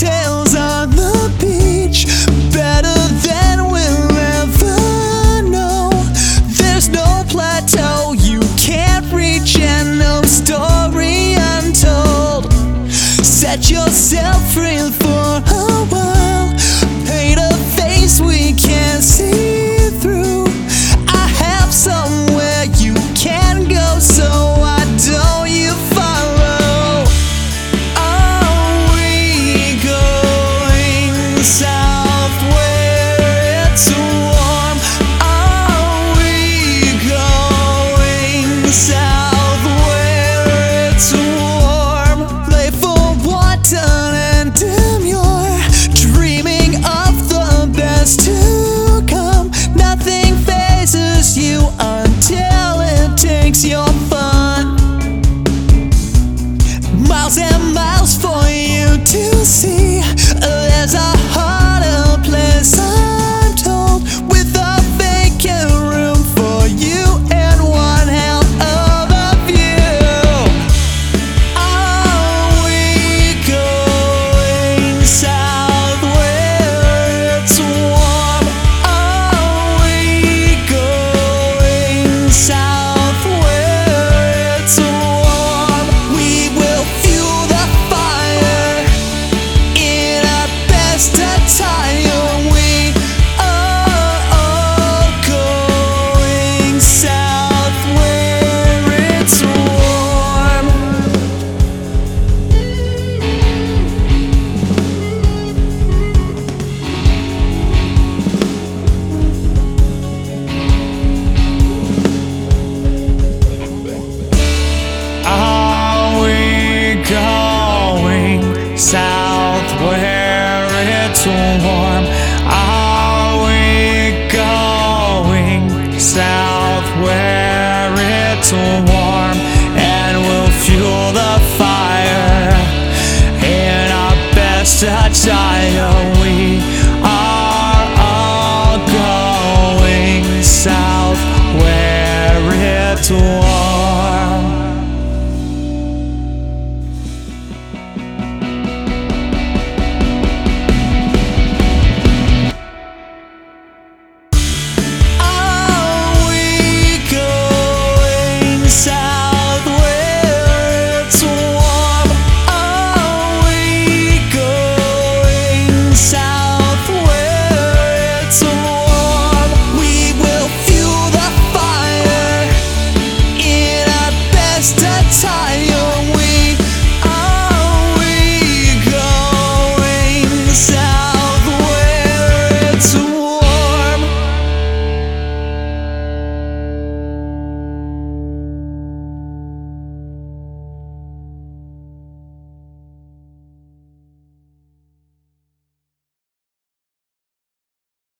tell south where it's warm. Wanton and dreaming of the best to come. Nothing phases you until it takes your fun. Miles and miles for you to see. There's a soul